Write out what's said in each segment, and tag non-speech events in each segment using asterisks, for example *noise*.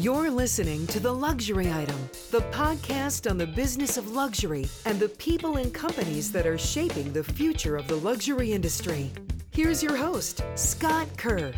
You're listening to The Luxury Item, the podcast on the business of luxury and the people and companies that are shaping the future of the luxury industry. Here's your host, Scott Kerr.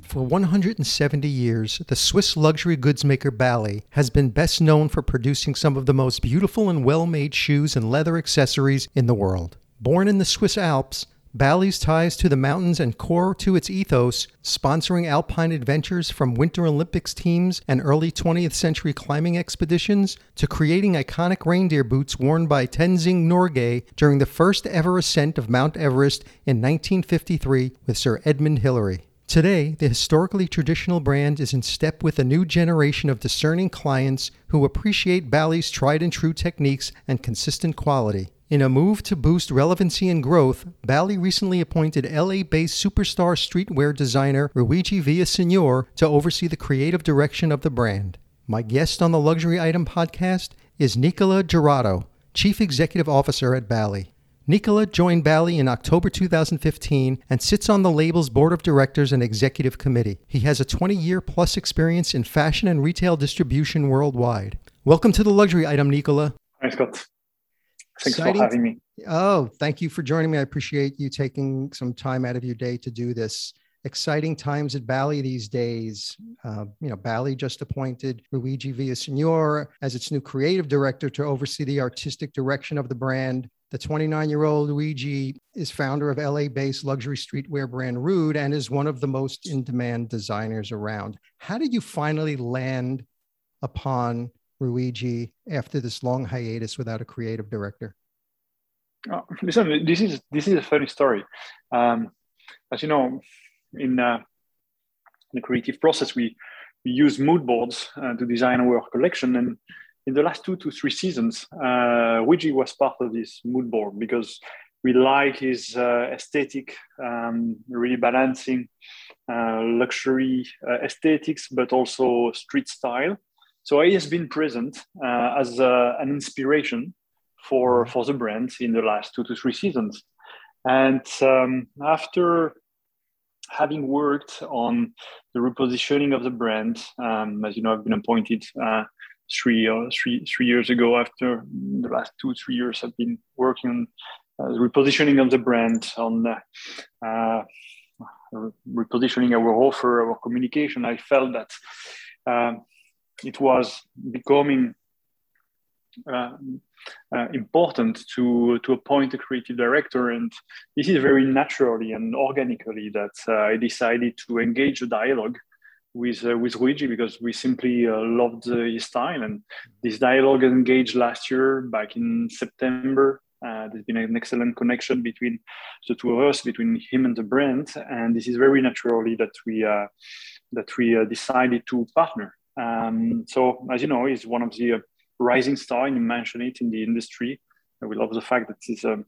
For 170 years, the Swiss luxury goods maker Bally has been best known for producing some of the most beautiful and well made shoes and leather accessories in the world. Born in the Swiss Alps, Bally's ties to the mountains and core to its ethos, sponsoring alpine adventures from Winter Olympics teams and early 20th century climbing expeditions to creating iconic reindeer boots worn by Tenzing Norgay during the first ever ascent of Mount Everest in 1953 with Sir Edmund Hillary. Today, the historically traditional brand is in step with a new generation of discerning clients who appreciate Bally's tried and true techniques and consistent quality. In a move to boost relevancy and growth, Bally recently appointed LA based superstar streetwear designer Rhuigi Villasenor to oversee the creative direction of the brand. My guest on the Luxury Item podcast is Nicolas Girotto, Chief Executive Officer at Bally. Nicolas joined Bally in October 2015 and sits on the label's board of directors and executive committee. He has a 20 year plus experience in fashion and retail distribution worldwide. Welcome to the Luxury Item, Nicolas. Hi, Scott. Thanks Exciting. for having me. Oh, thank you for joining me. I appreciate you taking some time out of your day to do this. Exciting times at Bally these days. Uh, you know, Bally just appointed Rhuigi Villasenor as its new creative director to oversee the artistic direction of the brand. The 29 year old Rhuigi is founder of LA based luxury streetwear brand Rhude and is one of the most in demand designers around. How did you finally land upon Rhuigi after this long hiatus without a creative director? Oh, listen, this is this is a funny story. Um, as you know, in, uh, the creative process, we we use mood boards uh, to design our collection, and in the last two to three seasons, uh, Rhuigi was part of this mood board because we like his uh, aesthetic, um, really balancing uh, luxury uh, aesthetics, but also street style. So he has been present uh, as uh, an inspiration for, mm-hmm. for the brand in the last two to three seasons. And um, after having worked on the repositioning of the brand, um, as you know, I've been appointed uh, three, uh, three, three years ago. After the last two, three years, I've been working on uh, the repositioning of the brand, on uh, repositioning our offer, our communication. I felt that um, it was becoming uh, uh, important to to appoint a creative director, and this is very naturally and organically that uh, I decided to engage a dialogue with uh, with Rhuigi because we simply uh, loved his style, and this dialogue engaged last year back in September. Uh, there's been an excellent connection between the two of us, between him and the brand, and this is very naturally that we that we decided to partner um, so, as you know, he's one of the uh, rising star, and you mentioned it in the industry. We love the fact that he's um,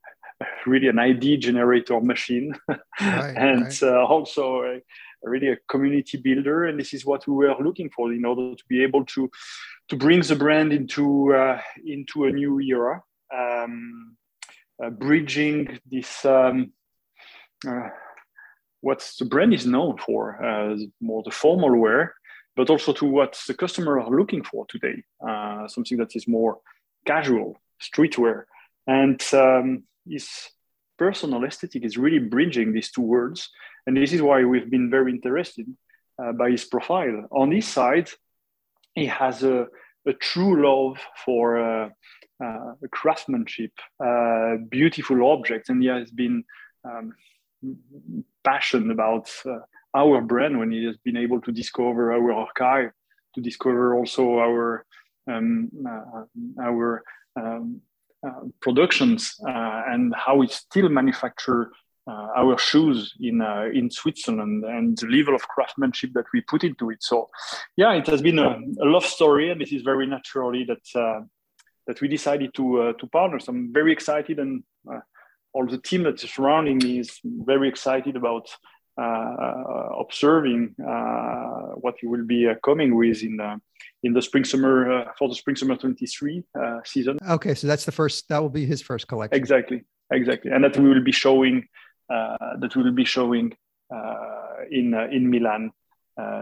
*laughs* really an ID generator machine, right, *laughs* and right. Uh, also a, really a community builder. And this is what we were looking for in order to be able to to bring the brand into uh, into a new era, um, uh, bridging this. Um, uh, what the brand is known for, uh, more the formal wear, but also to what the customer are looking for today, uh, something that is more casual, streetwear. And um, his personal aesthetic is really bridging these two words. And this is why we've been very interested uh, by his profile. On his side, he has a, a true love for uh, uh, craftsmanship, uh, beautiful objects, and he has been um, passionate about uh, our brand when he has been able to discover our archive, to discover also our um, uh, our um, uh, productions uh, and how we still manufacture uh, our shoes in uh, in Switzerland and the level of craftsmanship that we put into it. So, yeah, it has been a, a love story, and it is very naturally that that we decided to to partner. So I'm very excited, and all the team that is surrounding me is very excited about Uh, observing uh, what you will be uh, coming with in the in the spring summer uh, for the spring summer 23 uh, season. Okay, so that's the first. That will be his first collection. Exactly, exactly, and that we will be showing. that we will be showing in in Milan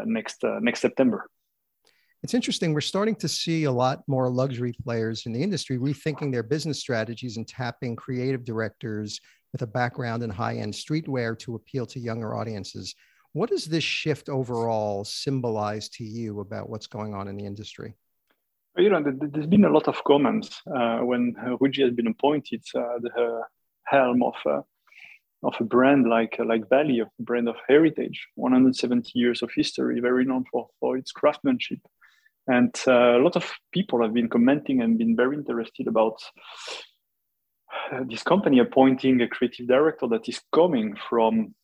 next next September. It's interesting. We're starting to see a lot more luxury players in the industry rethinking their business strategies and tapping creative directors with a background in high end streetwear to appeal to younger audiences. What does this shift overall symbolize to you about what's going on in the industry? You know, there's been a lot of comments uh, when Rhuigi has been appointed uh, the helm of uh, of a brand like like Bally, a brand of heritage, 170 years of history, very known for, for its craftsmanship. And uh, a lot of people have been commenting and been very interested about uh, this company appointing a creative director that is coming from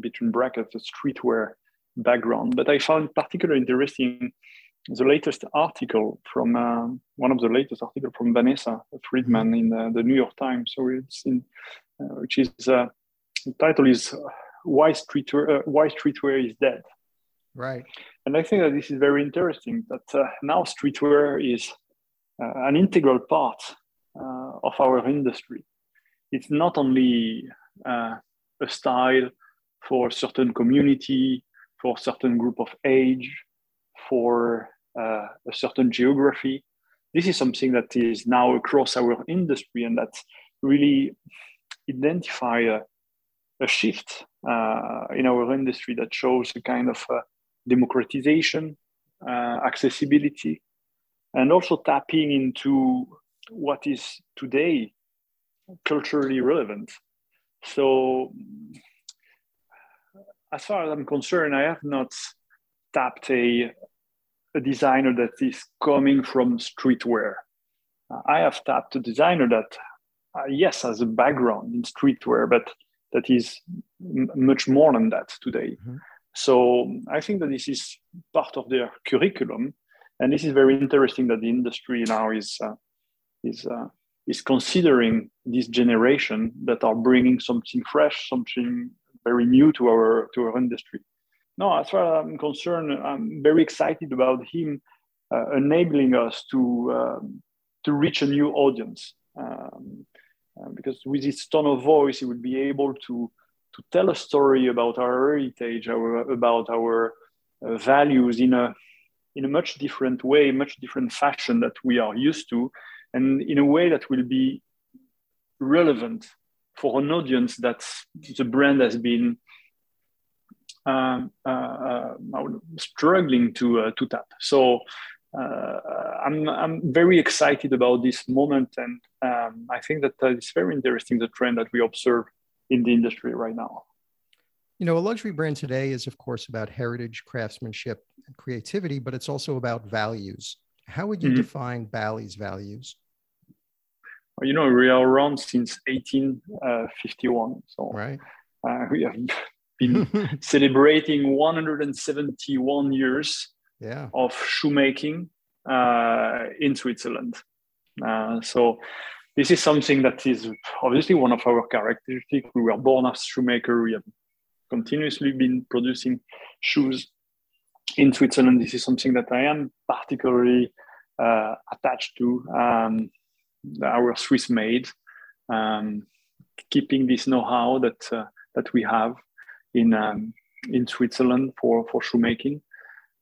between brackets a streetwear background. But I found particularly interesting the latest article from uh, one of the latest article from Vanessa Friedman in the, the New York Times. So it's in, uh, which is uh, the title is "Why Streetwear Why Streetwear is Dead." Right. And I think that this is very interesting that uh, now streetwear is uh, an integral part uh, of our industry. It's not only uh, a style for a certain community, for a certain group of age, for uh, a certain geography. This is something that is now across our industry and that really identify a, a shift uh, in our industry that shows a kind of democratization, uh, accessibility, and also tapping into what is today culturally relevant. So, as far as I'm concerned, I have not tapped a, a designer that is coming from streetwear. I have tapped a designer that, uh, yes, has a background in streetwear, but that is m- much more than that today. Mm-hmm. So I think that this is part of their curriculum, and this is very interesting that the industry now is uh, is uh, is considering this generation that are bringing something fresh, something very new to our to our industry. No, as far as I'm concerned, I'm very excited about him uh, enabling us to um, to reach a new audience. Um, uh, because with his tone of voice, he would be able to to tell a story about our heritage, our, about our uh, values in a in a much different way, much different fashion that we are used to, and in a way that will be relevant for an audience that the brand has been um, uh, uh, struggling to uh, to tap. So uh, I'm I'm very excited about this moment, and um, I think that it's very interesting the trend that we observe in the industry right now. You know, a luxury brand today is, of course, about heritage, craftsmanship, and creativity, but it's also about values. How would you mm-hmm. define Bally's values? You know, we are around since 1851. So right. Uh, we have been *laughs* celebrating 171 years yeah. of shoemaking uh, in Switzerland. Uh, so this is something that is obviously one of our characteristics. We were born as shoemaker. We have continuously been producing shoes in Switzerland. This is something that I am particularly uh, attached to. Um, our Swiss made, um, keeping this know-how that uh, that we have in um, in Switzerland for for shoemaking.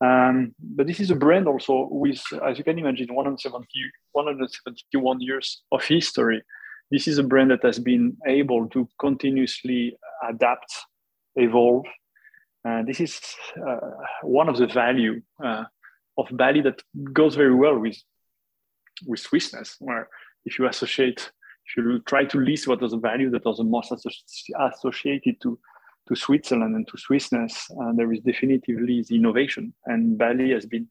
Um, but this is a brand also with, as you can imagine, 170, 171 years of history. This is a brand that has been able to continuously adapt, evolve. Uh, this is uh, one of the value uh, of Bally that goes very well with with Swissness, where if you associate, if you try to list what are the values that are the most associated to to Switzerland and to Swissness, uh, there is definitively the innovation. And Bally has been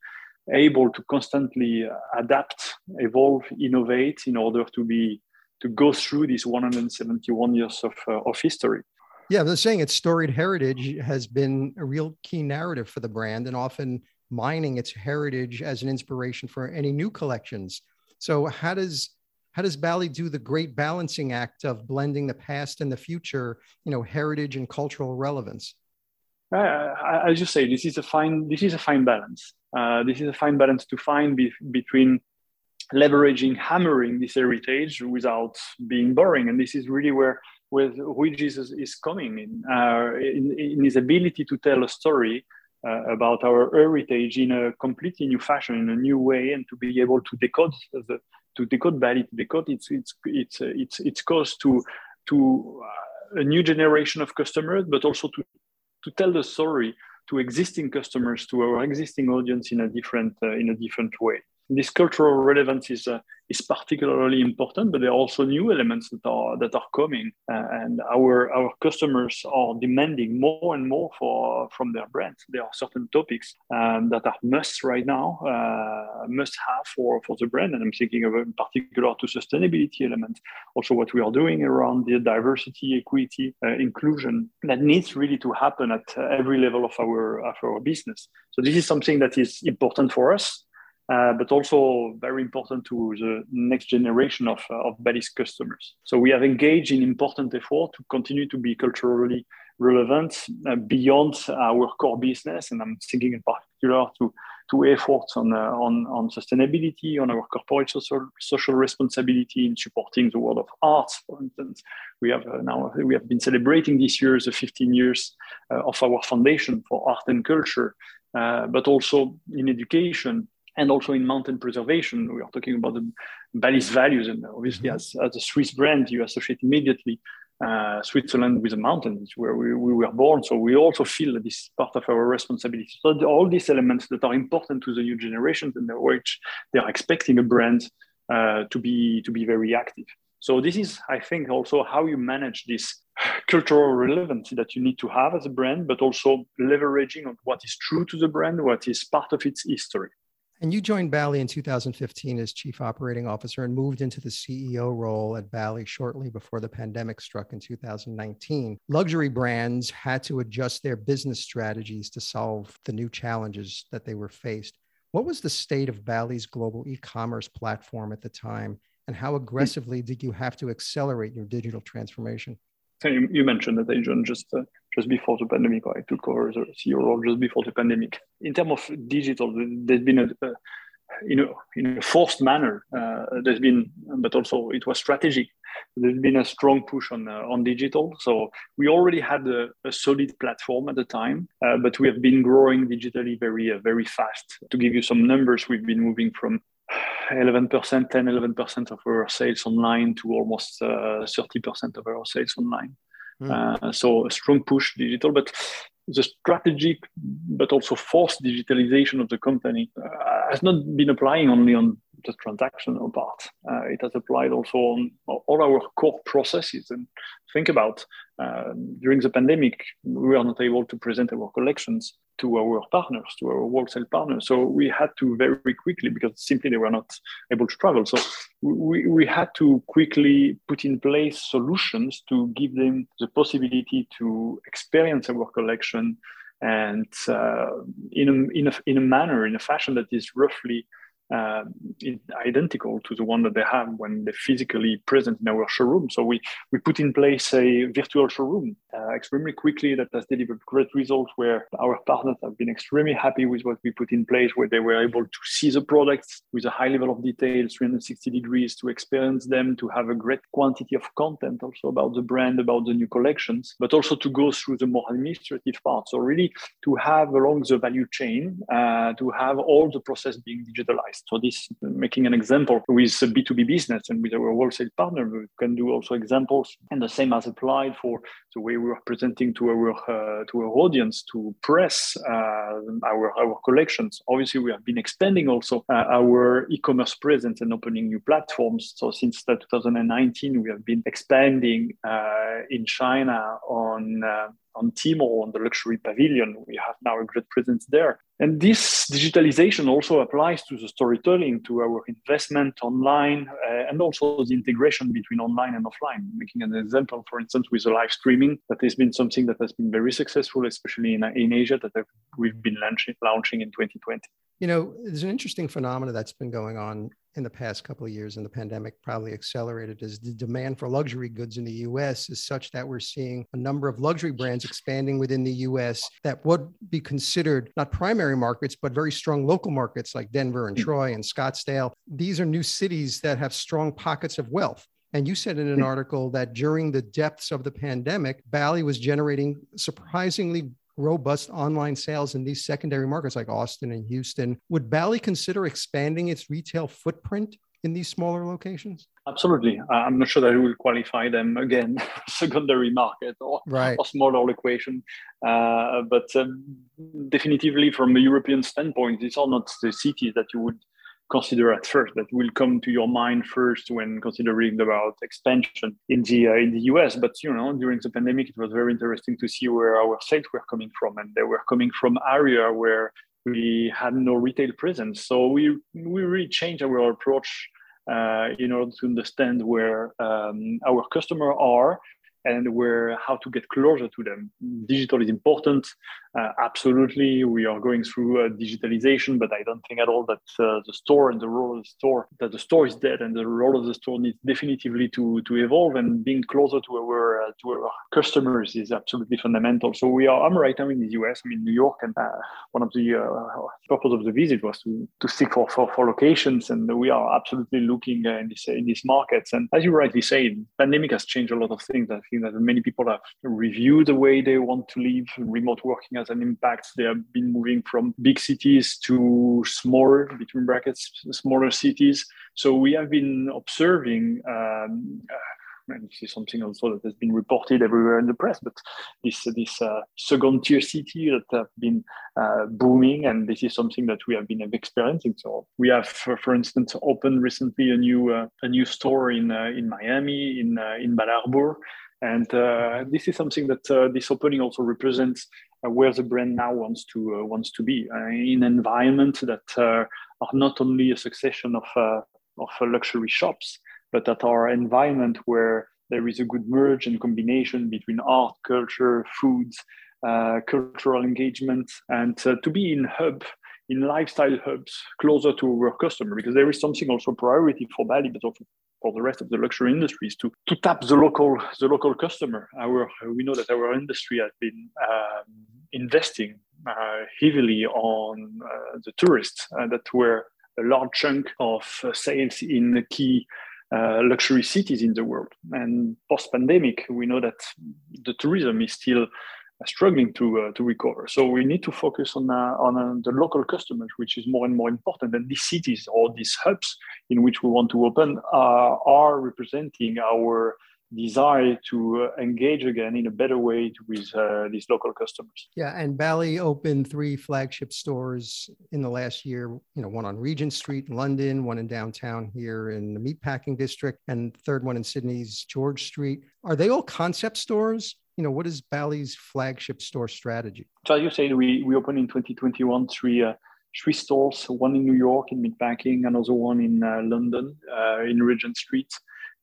able to constantly uh, adapt, evolve, innovate in order to be to go through these 171 years of, uh, of history. Yeah, they're saying its storied heritage has been a real key narrative for the brand and often mining its heritage as an inspiration for any new collections. So how does how does Bally do the great balancing act of blending the past and the future, you know, heritage and cultural relevance? Uh, as you say, this is a fine this is a fine balance. Uh, this is a fine balance to find be- between leveraging, hammering this heritage without being boring, and this is really where with Rui Jesus is coming in, uh, in, in his ability to tell a story uh, about our heritage in a completely new fashion, in a new way, and to be able to decode the, to decode Bally, to decode its its its its its cause to to uh, a new generation of customers, but also to to tell the story to existing customers, to our existing audience in a different uh, in a different way this cultural relevance is uh, is particularly important, but there are also new elements that are that are coming, uh, and our our customers are demanding more and more for from their brands. There are certain topics um, that are must right now, uh, must have for for the brand, and I'm thinking of in particular to sustainability elements, also what we are doing around the diversity, equity, uh, inclusion that needs really to happen at every level of our of our business. So this is something that is important for us uh, but also very important to the next generation of, uh, of Bally's customers. So we have engaged in important effort to continue to be culturally relevant uh, beyond our core business. And I'm thinking in particular to, to efforts on, uh, on, on sustainability, on our corporate social, social responsibility in supporting the world of arts, for instance. We have uh, now, we have been celebrating this year the 15 years of our foundation for art and culture. but also in education, and also in mountain preservation. We are talking about the Bally's values, and obviously, mm-hmm. as, as a Swiss brand, you associate immediately uh, Switzerland with the mountains where we, we were born. So we also feel that this is part of our responsibility. So all these elements that are important to the new generations and which they are expecting a brand uh, to be to be very active. So this is, I think, also how you manage this cultural relevancy that you need to have as a brand, but also leveraging on what is true to the brand, what is part of its history. And you joined Bally in 2015 as chief operating officer and moved into the CEO role at Bally shortly before the pandemic struck in 2019. Luxury brands had to adjust their business strategies to solve the new challenges that they were faced. What was the state of Bally's global e commerce platform at the time? And how aggressively did you have to accelerate your digital transformation? you, you mentioned that joined just uh, just before the pandemic. or I took over the CEO role just before the pandemic. In terms of digital, there's been a, a in in a forced manner. Uh, there's been, but also it was strategic. There's been a strong push on uh, on digital. So we already had a, a solid platform at the time, uh, but we have been growing digitally very uh, very fast. To give you some numbers, we've been moving from 11%, 10, 11% of our sales online to almost uh, 30% of our sales online. Mm. Uh, so a strong push digital, but the strategic but also forced digitalization of the company uh, has not been applying only on the transactional part. Uh, it has applied also on all our core processes. And think about uh, during the pandemic, we were not able to present our collections to our partners, to our wholesale partners. So we had to very quickly, because simply they were not able to travel. So we, we had to quickly put in place solutions to give them the possibility to experience our collection and uh, in, a, in, a, in a manner, in a fashion that is roughly uh, identical to the one that they have when they're physically present in our showroom. So we, we put in place a virtual showroom uh, extremely quickly that has delivered great results where our partners have been extremely happy with what we put in place, where they were able to see the products with a high level of detail, 360 degrees, to experience them, to have a great quantity of content also about the brand, about the new collections, but also to go through the more administrative part. So really to have along the value chain, uh, to have all the process being digitalized. So this making an example with B2B business and with our wholesale partner, we can do also examples. And the same as applied for the way we are presenting to our uh, to our audience to press uh, our our collections. Obviously, we have been expanding also uh, our e-commerce presence and opening new platforms. So since 2019, we have been expanding uh, in China on uh, on Tmall, on the luxury pavilion. We have now a great presence there. And this digitalization also applies to the storytelling, to our investment online, uh, and also the integration between online and offline. Making an example, for instance, with the live streaming, that has been something that has been very successful, especially in, in Asia, that we've been launching, launching in 2020. You know, there's an interesting phenomenon that's been going on in the past couple of years, and the pandemic probably accelerated, is the demand for luxury goods in the US is such that we're seeing a number of luxury brands expanding within the US that would be considered not primary markets, but very strong local markets like Denver and hmm. Troy and Scottsdale. These are new cities that have strong pockets of wealth. And you said in an article that during the depths of the pandemic, Bally was generating surprisingly robust online sales in these secondary markets like Austin and Houston. Would Bally consider expanding its retail footprint in these smaller locations? Absolutely. I'm not sure that we will qualify them again *laughs* secondary market or, right. or smaller location. Uh, but um, definitively, from a European standpoint, it's all not the cities that you would consider at first that will come to your mind first when considering about expansion in the uh, in the US. But you know, during the pandemic, it was very interesting to see where our sales were coming from, and they were coming from area where we had no retail presence. So we we really changed our approach uh, in order to understand where um, our customers are and where how to get closer to them. Digital is important. Uh, absolutely, we are going through uh, digitalization, but I don't think at all that uh, the store and the role of the store that the store is dead, and the role of the store needs definitively to to evolve. And being closer to our uh, to our customers is absolutely fundamental. So we are. I'm right now in the US. I'm in New York, and uh, one of the uh, purpose of the visit was to to seek for, for, for locations, and we are absolutely looking in this in these markets. And as you rightly say, pandemic has changed a lot of things. I think that many people have reviewed the way they want to live. Remote working has an impact. They have been moving from big cities to smaller, between brackets, smaller cities. So we have been observing. Um, uh, and this is something also that has been reported everywhere in the press, but this this uh, second tier city that have been uh, booming, and this is something that we have been experiencing. So we have, for, instance, opened recently a new uh, a new store in uh, in Miami in uh, in Bal Harbour, and uh, this is something that uh, this opening also represents uh, where the brand now wants to uh, wants to be uh, in an environment that uh, are not only a succession of of luxury shops, but that are environment where there is a good merge and combination between art, culture, foods, cultural engagement, and to be in hub in lifestyle hubs closer to our customer because there is something also priority for Bally, but also for the rest of the luxury industries to, to tap the local the local customer. Our we know that our industry has been um, investing uh, heavily on uh, the tourists uh, that were a large chunk of uh, sales in the key uh, luxury cities in the world. And post pandemic, we know that the tourism is still struggling to uh, to recover. So we need to focus on uh, on uh, the local customers, which is more and more important. And these cities or these hubs in which we want to open are representing our desire to uh, engage again in a better way with uh, these local customers. Yeah, and Bally opened three flagship stores in the last year. You know, one on Regent Street in London, one in downtown here in the Meatpacking District, and third one in Sydney's George Street. Are they all concept stores? you know, what is Bally's flagship store strategy? So as you said, we, we opened in 2021 three, uh, three stores, one in New York in Meatpacking, another one in uh, London uh, in Regent Street,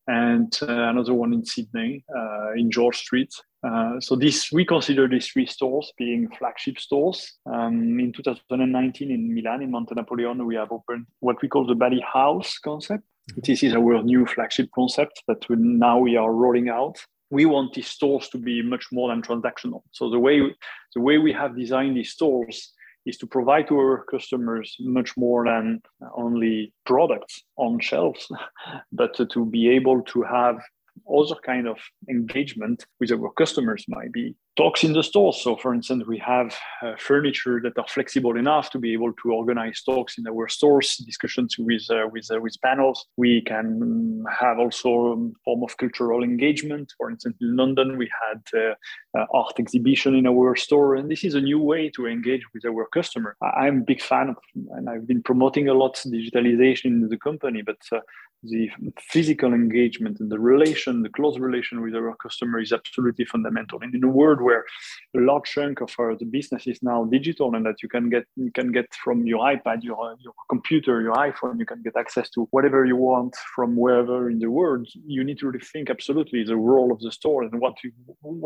and uh, another one in Sydney uh, in George Street. Uh, so this we consider these three stores being flagship stores. Um, in 2019 in Milan, in Monte Napoleone, we have opened what we call the Bally House concept. This is our new flagship concept that we, now we are rolling out we want these stores to be much more than transactional. So the way the way we have designed these stores is to provide to our customers much more than only products on shelves, *laughs* but to be able to have other kind of engagement with our customers might be talks in the stores. So, for instance, we have uh, furniture that are flexible enough to be able to organize talks in our stores, discussions with uh, with uh, with panels. We can have also a form of cultural engagement. For instance, in London, we had uh, uh, art exhibition in our store, and this is a new way to engage with our customer. I'm a big fan of, and I've been promoting a lot digitalization in the company, but uh, the physical engagement and the relation, the close relation with our customer is absolutely fundamental. And in a world where a large chunk of our, the business is now digital and that you can get you can get from your iPad, your your computer, your iPhone, you can get access to whatever you want from wherever in the world. You need to rethink absolutely the role of the store and what you,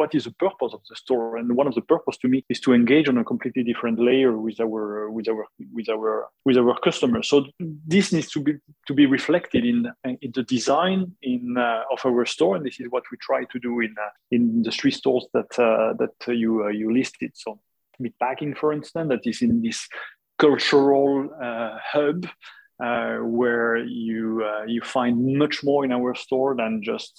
what is the purpose of the store. And one of the purpose to me is to engage on a completely different layer with our with our with our with our customers. So this needs to be to be reflected in in the design in uh, of our store, and this is what we try to do in uh, in the three stores that uh, that you you listed. So meatpacking, for instance, that is in this cultural hub uh, where you uh, you find much more in our store than just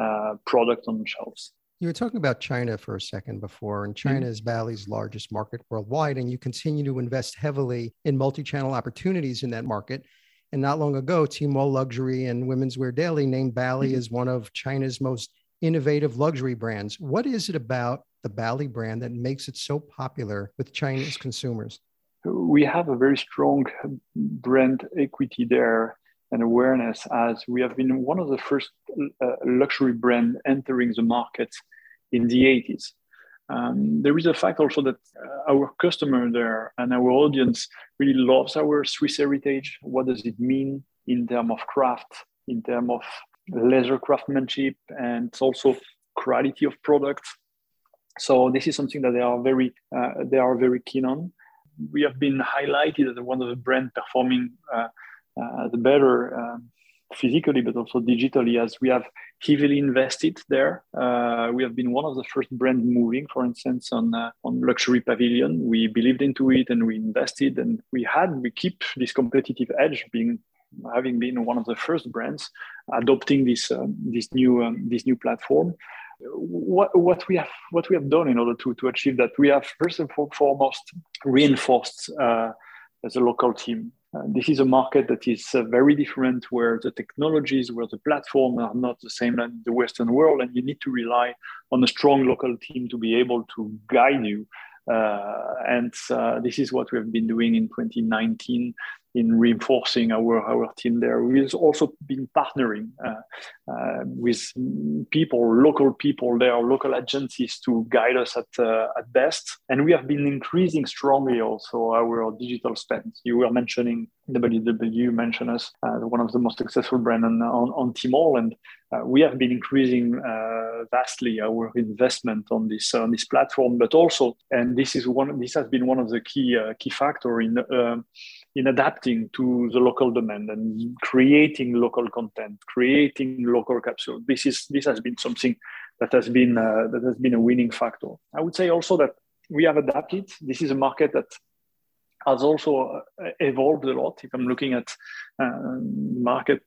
uh, product on the shelves. You were talking about China for a second before, and China mm-hmm. is Bally's largest market worldwide, and you continue to invest heavily in multi-channel opportunities in that market. And not long ago, Tmall Luxury and Women's Wear Daily named Bally mm-hmm. as one of China's most innovative luxury brands. What is it about the Bally brand that makes it so popular with Chinese consumers? We have a very strong brand equity there and awareness as we have been one of the first uh, luxury brand entering the market in the 80s. Um, there is a fact also that uh, our customer there and our audience really loves our Swiss heritage. What does it mean in terms of craft, in terms of leather craftsmanship, and also quality of products? So this is something that they are very uh, they are very keen on. We have been highlighted as one of the brand performing uh, uh, the better um, physically, but also digitally, as we have heavily invested there. Uh, we have been one of the first brand moving, for instance, on uh, on luxury pavilion. We believed into it and we invested, and we had we keep this competitive edge, being having been one of the first brands adopting this um, this new um, this new platform what, what we have what we have done in order to, to achieve that. We have first and foremost reinforced uh, as a local team. Uh, this is a market that is uh, very different where the technologies where the platform are not the same as the western world and you need to rely on a strong local team to be able to guide you. Uh, and uh, this is what we have been doing in 2019 in reinforcing our, our team there. We've also been partnering uh, uh, with people, local people there, local agencies to guide us at, uh, at best. And we have been increasing strongly also our digital spend. You were mentioning WW mentioned us as one of the most successful brands on, on, on Tmall. And uh, we have been increasing uh, vastly our investment on this on this platform, but also, and this is one. This has been one of the key uh, key factor in in adapting to the local demand and creating local content, creating local capsule. This is this has been something that has been uh, that has been a winning factor. I would say also that we have adapted. This is a market that has also uh, evolved a lot. If I'm looking at market,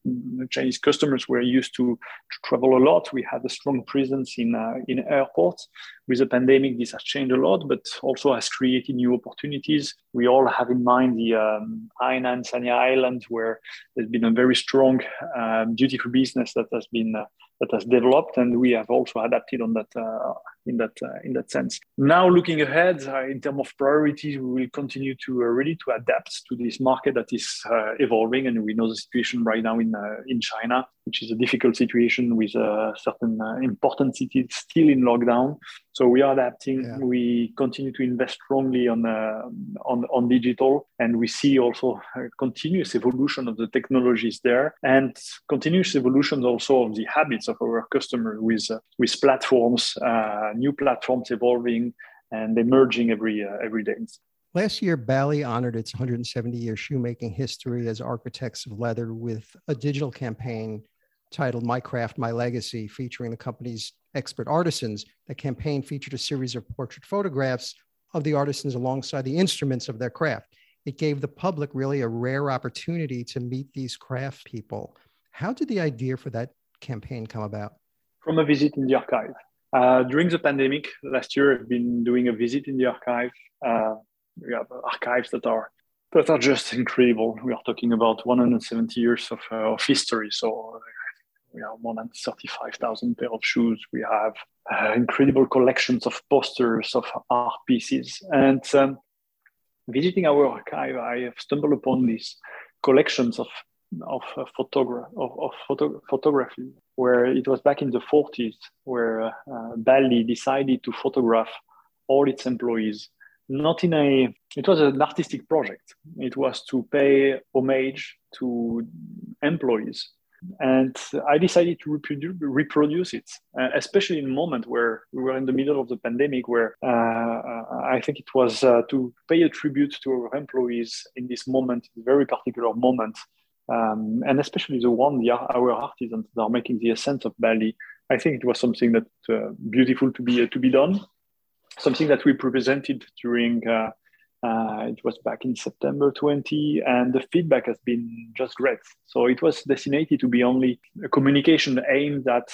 Chinese customers were used to, to, travel a lot. We had a strong presence in uh, in airports. With the pandemic, this has changed a lot, but also has created new opportunities. We all have in mind the um, Hainan Sanya Island, where there's been a very strong uh, duty free business that has been uh, that has developed, and we have also adapted on that uh, in that uh, in that sense. Now, looking ahead uh, in terms of priorities, we will continue to uh, really to adapt to this market that is uh, evolving, and we know the situation right now in uh, in China, which is a difficult situation with certain important cities still in lockdown. So we are adapting. Yeah. We continue to invest strongly on on on digital, and we see also continuous evolution of the technologies there, and continuous evolution also of the habits of our customer with with platforms new platforms evolving and emerging every uh, every day. Last year, Bally honored its 170 year shoemaking history as architects of leather with a digital campaign titled My Craft, My Legacy, featuring the company's expert artisans. The campaign featured a series of portrait photographs of the artisans alongside the instruments of their craft. It gave the public really a rare opportunity to meet these craft people. How did the idea for that campaign come about? From a visit in the archive. Uh, during the pandemic last year, I've been doing a visit in the archive. Uh, we have archives that are that are just incredible. We are talking about 170 years of, uh, of history. So we have more than 35,000 pair of shoes. We have uh, incredible collections of posters of art pieces. And um, visiting our archive, I have stumbled upon these collections of of uh, photograph of, of photo- photography where it was back in the 40s where uh, Bally decided to photograph all its employees not in a it was an artistic project. It was to pay homage to employees. And i decided to reproduce, reproduce it uh, especially in a moment where we were in the middle of the pandemic where uh, i think it was uh, to pay a tribute to our employees in this moment very particular moment um, and especially the one the, our artisans that are making the ascent of Bally. I think it was something that uh, beautiful to be uh, to be done, something that we presented during uh, Uh, it was back in September 20, and the feedback has been just great. So it was designated to be only a communication aimed at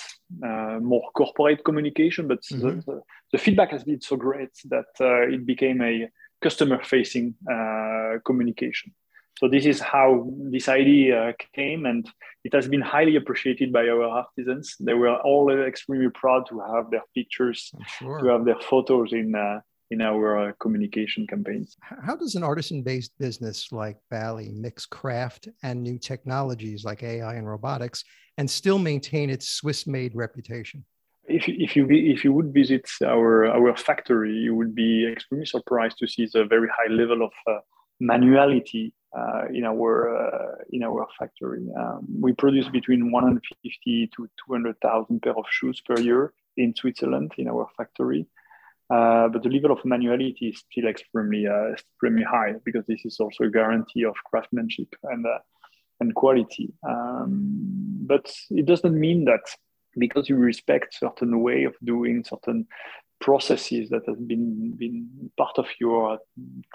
uh, more corporate communication, but mm-hmm. the, the, the, feedback has been so great that uh, it became a customer-facing uh, communication. So this is how this idea came, and it has been highly appreciated by our artisans. They were all extremely proud to have their pictures, sure. to have their photos in uh, in our uh, communication campaigns. How does an artisan based business like Bally mix craft and new technologies like AI and robotics and still maintain its Swiss made reputation? If, if you if you would visit our our factory, you would be extremely surprised to see the very high level of uh, manuality uh, in our uh, in our factory. Um, we produce between 150 to 200,000 pair of shoes per year in Switzerland in our factory. Uh, but the level of manuality is still extremely uh, extremely high because this is also a guarantee of craftsmanship and uh, and quality. Um, but it doesn't mean that because you respect certain way of doing certain processes that have been been part of your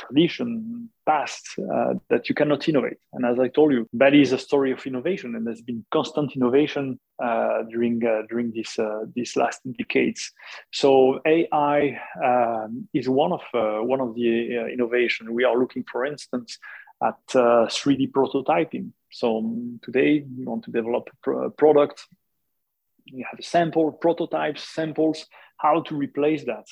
tradition past uh, that you cannot innovate. And as i told you Bally is a story of innovation and there's been constant innovation uh, during uh, during this uh, these last decades. So ai um, is one of uh, one of the uh, innovation. We are looking for instance at 3d prototyping. So um, today we want to develop a product. You have a sample prototypes samples how to replace that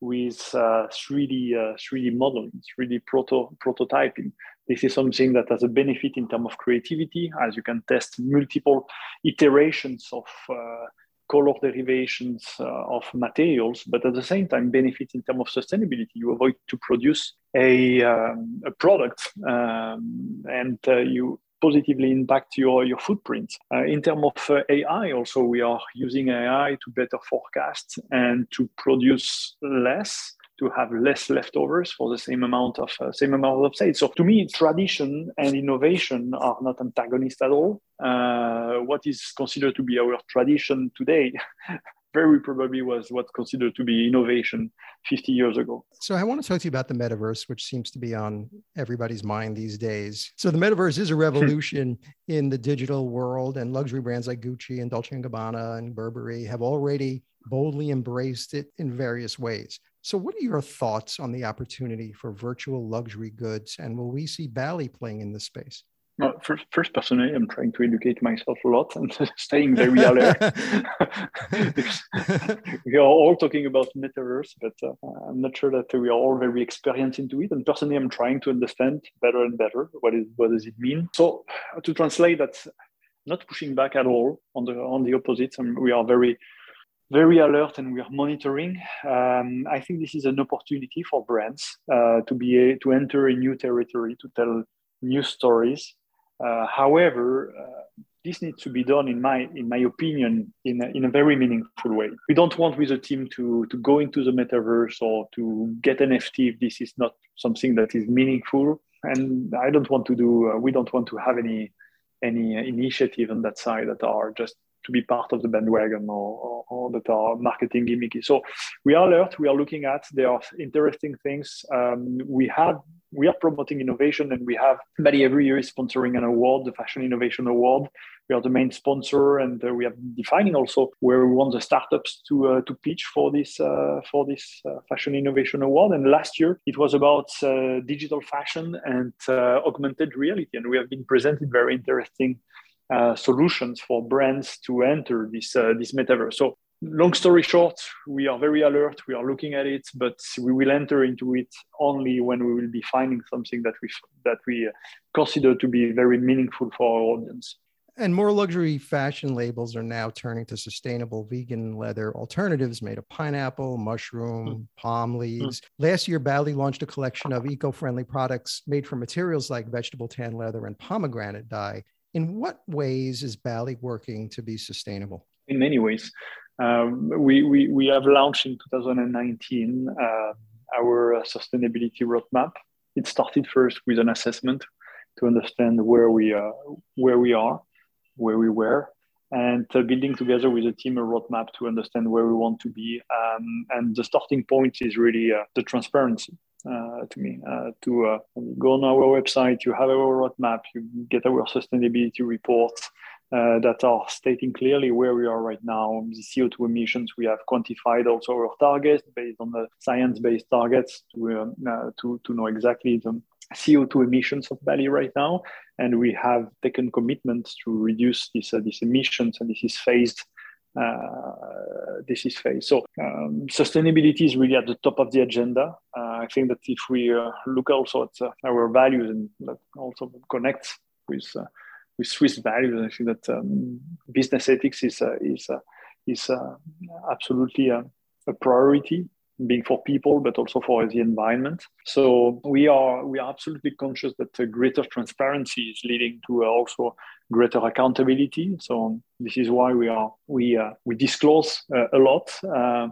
with uh, 3D uh, 3D modeling, 3D proto prototyping. This is something that has a benefit in terms of creativity, as you can test multiple iterations of uh, color derivations uh, of materials, but at the same time benefit in terms of sustainability. You avoid to produce a, um, a product um, and uh, you positively impact your, your footprint. Uh, in terms of uh, AI, also, we are using AI to better forecast and to produce less to have less leftovers for the same amount of uh, same amount of sales. So to me, tradition and innovation are not antagonists at all. Uh, what is considered to be our tradition today *laughs* very probably was what's considered to be innovation 50 years ago. So I want to talk to you about the metaverse, which seems to be on everybody's mind these days. So the metaverse is a hmm. revolution in the digital world, and luxury brands like Gucci and Dolce & Gabbana and Burberry have already boldly embraced it in various ways. So what are your thoughts on the opportunity for virtual luxury goods, and will we see Bally playing in this space? Well, first, first, personally, I'm trying to educate myself a lot and *laughs* staying very alert. *laughs* we are all talking about metaverse, but uh, I'm not sure that we are all very experienced into it. And personally, I'm trying to understand better and better what is what does it mean. So to translate that, not pushing back at all. On the on the opposite, um, we are very very alert and we are monitoring. Um, I think this is an opportunity for brands uh, to be a, to enter a new territory, to tell new stories uh, however, uh, this needs to be done, in my in my opinion, in a, in a very meaningful way. We don't want with a team to to go into the metaverse or to get NFT if this is not something that is meaningful. And I don't want to do. Uh, we don't want to have any any initiative on that side that are just to be part of the bandwagon or, or, or, that are marketing gimmicky. So we are alert. We are looking at. There are interesting things. Um, we have we are promoting innovation and we have Bally every year is sponsoring an award, the Fashion Innovation Award. We are the main sponsor and uh, we are defining also where we want the startups to uh, to pitch for this uh, for this uh, Fashion Innovation Award. And last year it was about uh, digital fashion and uh, augmented reality, and we have been presented very interesting solutions for brands to enter this this metaverse. So long story short, we are very alert. We are looking at it, but we will enter into it only when we will be finding something that we that we consider to be very meaningful for our audience. And more luxury fashion labels are now turning to sustainable vegan leather alternatives made of pineapple, mushroom, mm. palm leaves. Mm. Last year, Bally launched a collection of eco friendly products made from materials like vegetable tan leather and pomegranate dye. In what ways is Bally working to be sustainable? In many ways. Um, we, we, we have launched in 2019 uh, our sustainability roadmap. It started first with an assessment to understand where we, uh, where we are, where we were, and uh, building together with a team a roadmap to understand where we want to be. Um, and the starting point is really uh, the transparency. uh, to me. Uh, to go on our website, you have our roadmap, you get our sustainability reports uh, that are stating clearly where we are right now. The CO2 emissions, we have quantified also our targets based on the science-based targets to, uh, to, to know exactly the CO2 emissions of Bally right now. And we have taken commitments to reduce this, uh, these emissions, and this is phased uh, this is phased. So um, sustainability is really at the top of the agenda. Uh, I think that if we uh, look also at our values and that also connects with with Swiss values. I think that um, business ethics is uh, is uh, is uh, absolutely a, a, priority, being for people, but also for the environment. So we are we are absolutely conscious that greater transparency is leading to also greater accountability. So this is why we are we uh, we disclose uh, a lot. Uh,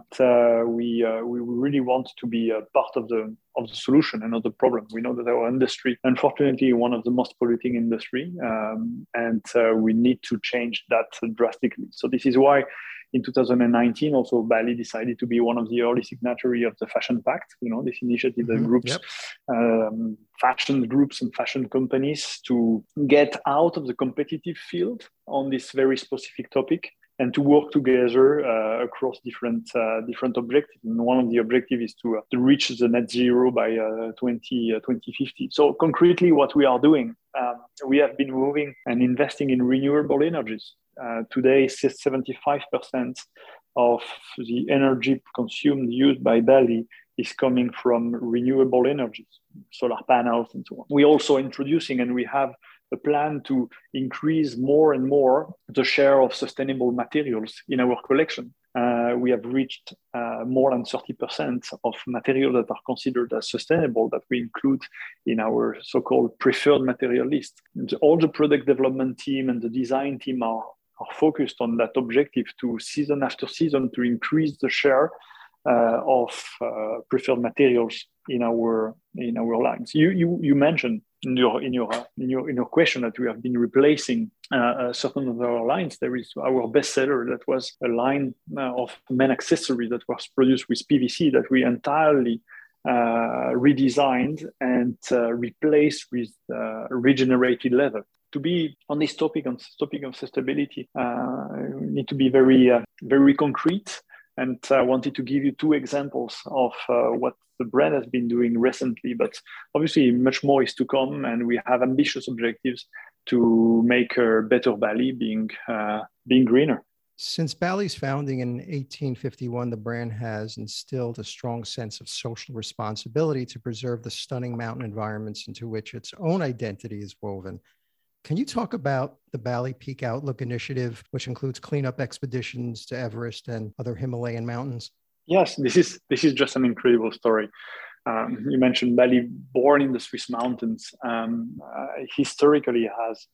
we we really want to be a part of the of the solution and not the problem. We know that our industry, unfortunately, one of the most polluting industry, um, and we need to change that drastically. So this is why in 2019 also Bally decided to be one of the early signatory of the fashion pact you know this initiative that mm-hmm. groups yep. um, fashion groups and fashion companies to get out of the competitive field on this very specific topic and to work together uh, across different uh, different objectives. And one of the objectives is to, uh, to reach the net zero by uh, 20, uh, 2050. So concretely, what we are doing, um, we have been moving and investing in renewable energies. Uh, today, 75% of the energy consumed used by Bally is coming from renewable energies, solar panels and so on. We're also introducing and we have a plan to increase more and more the share of sustainable materials in our collection. Uh, we have reached uh, more than 30% of materials that are considered as sustainable that we include in our so-called preferred material list. And all the product development team and the design team are, are focused on that objective to season after season to increase the share uh, of uh, preferred materials in our in our lines. You you, you mentioned in your in your in your in your question that we have been replacing uh, certain of our lines. There is our bestseller that was a line of men accessories that was produced with PVC that we entirely uh, redesigned and uh, replaced with uh, regenerated leather. To be on this topic, on this topic of sustainability, we need to be very, very concrete and I wanted to give you two examples of uh, what the brand has been doing recently. But obviously, much more is to come, and we have ambitious objectives to make a better Bally being uh, being greener. Since Bally's founding in 1851, the brand has instilled a strong sense of social responsibility to preserve the stunning mountain environments into which its own identity is woven. Can you talk about the Bally Peak Outlook Initiative, which includes cleanup expeditions to Everest and other Himalayan mountains? Yes, this is this is just an incredible story. Um, you mentioned Bally, born in the Swiss mountains, um, uh, historically has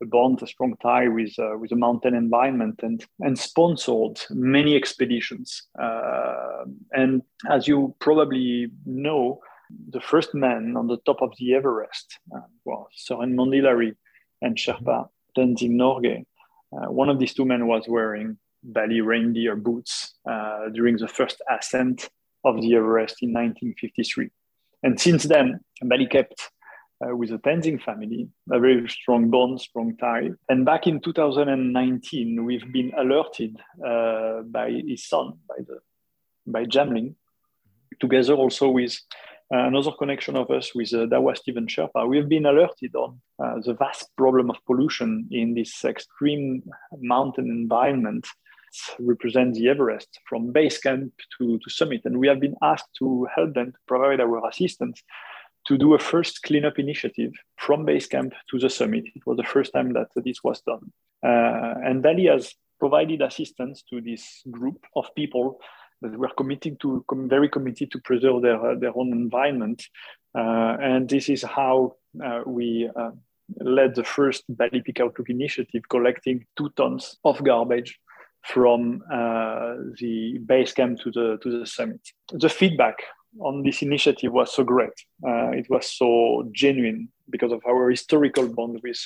a bond, a strong tie with uh, with the mountain environment, and and sponsored many expeditions. Uh, and as you probably know, the first man on the top of the Everest, uh, well, Sir Edmund Hillary, and Sherpa Tenzing Norgay. Uh, one of these two men was wearing Bally reindeer boots uh, during the first ascent of the Everest in 1953. And since then, Bally kept uh, with the Tenzing family a very strong bond, strong tie. And back in 2019, we've been alerted uh, by his son, by the by Jamling, together also with uh, another connection of us with uh, Dawa Steven Sherpa, we have been alerted on uh, the vast problem of pollution in this extreme mountain environment represent the Everest from base camp to, to summit. And we have been asked to help them to provide our assistance to do a first cleanup initiative from base camp to the summit. It was the first time that this was done. Uh, and Bally has provided assistance to this group of people that were committed to very committed to preserve their uh, their own environment, uh, and this is how uh, we led the first Bally Peak Outlook initiative, collecting two tons of garbage from uh, the base camp to the to the summit. The feedback on this initiative was so great. Uh, it was so genuine because of our historical bond with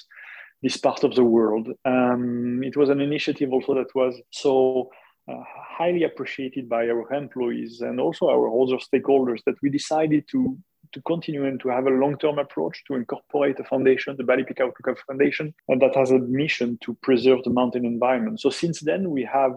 this part of the world. Um, it was an initiative also that was so uh, highly appreciated by our employees and also our other stakeholders that we decided to to continue and to have a long-term approach to incorporate a foundation, the Bally Peak Outlook Foundation, and that has a mission to preserve the mountain environment. So since then, we have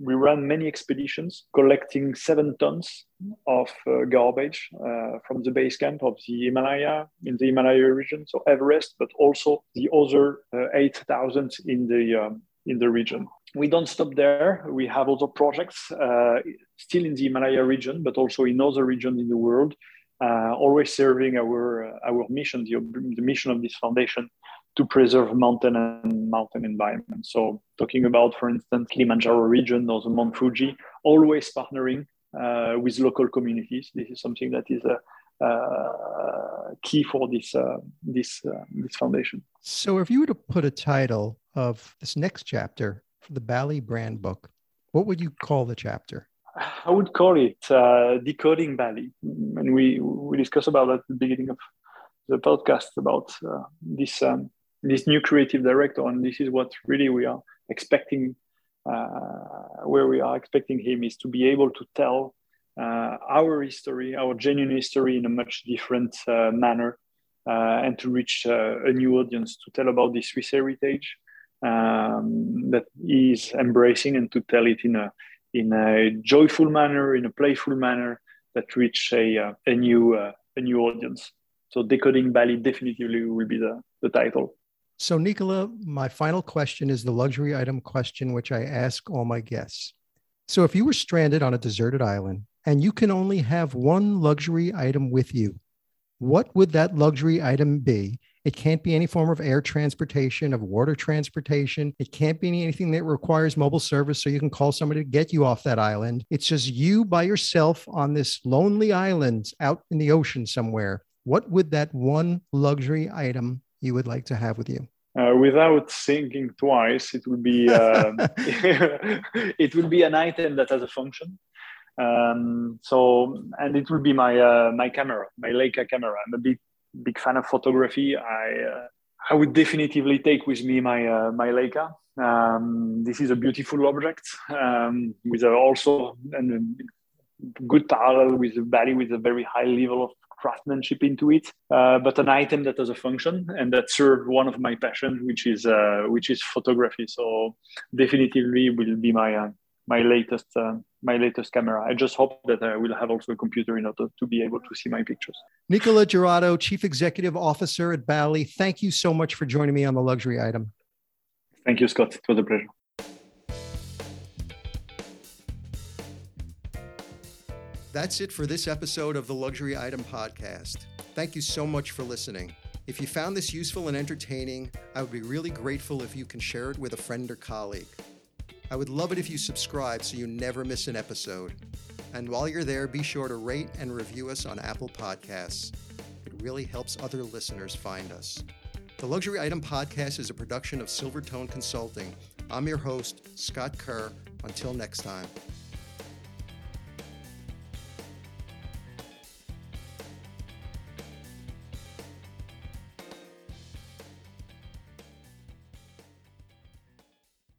we ran many expeditions collecting seven tons of uh, garbage uh, from the base camp of the Himalaya in the Himalaya region, so Everest, but also the other uh, 8,000 in the um, in the region. We don't stop there. We have other projects uh, still in the Himalaya region, but also in other regions in the world, uh, always serving our uh, our mission, the, the mission of this foundation to preserve mountain and mountain environment. So talking about, for instance, Kilimanjaro region or the Mount Fuji, always partnering uh, with local communities. This is something that is a, uh, key for this uh, this uh, this foundation. So, if you were to put a title of this next chapter for the Bally brand book, what would you call the chapter? *sighs* I would call it uh, decoding Bally, and we we discussed about that at the beginning of the podcast about uh, this um, this new creative director, and this is what really we are expecting. Uh, where we are expecting him is to be able to tell uh, our history, our genuine history, in a much different uh, manner, uh, and to reach a new audience to tell about this Swiss heritage um, that is embracing, and to tell it in a in a joyful manner, in a playful manner that reach a uh, a new a new audience. So decoding Bally definitely will be the, the title. So, Nicolas, my final question is the luxury item question, which I ask all my guests. So, if you were stranded on a deserted island and you can only have one luxury item with you, what would that luxury item be? It can't be any form of air transportation, of water transportation. It can't be anything that requires mobile service so you can call somebody to get you off that island. It's just you by yourself on this lonely island out in the ocean somewhere. What would that one luxury item you would like to have with you? Uh, without thinking twice, it would be uh, *laughs* *laughs* it would be an item that has a function. Um, so, and it will be my uh, my camera, my Leica camera. I'm a big big fan of photography. I uh, I would definitely take with me my uh, my Leica. Um, this is a beautiful object um, with also a good parallel with the Bally with a very high level of craftsmanship into it, uh, but an item that has a function and that served one of my passions, which is uh, which is photography. So definitely will be my uh, my latest uh, my latest camera. I just hope that I will have also a computer in order to be able to see my pictures. Nicolas Girotto, Chief Executive Officer at Bally. Thank you so much for joining me on the luxury item. Thank you, Scott. It was a pleasure. That's it for this episode of the Luxury Item Podcast. Thank you so much for listening. If you found this useful and entertaining, I would be really grateful if you can share it with a friend or colleague. I would love it if you subscribe so you never miss an episode. And while you're there, be sure to rate and review us on Apple Podcasts. It really helps other listeners find us. The Luxury Item Podcast is a production of Silvertone Consulting. I'm your host, Scott Kerr. Until next time.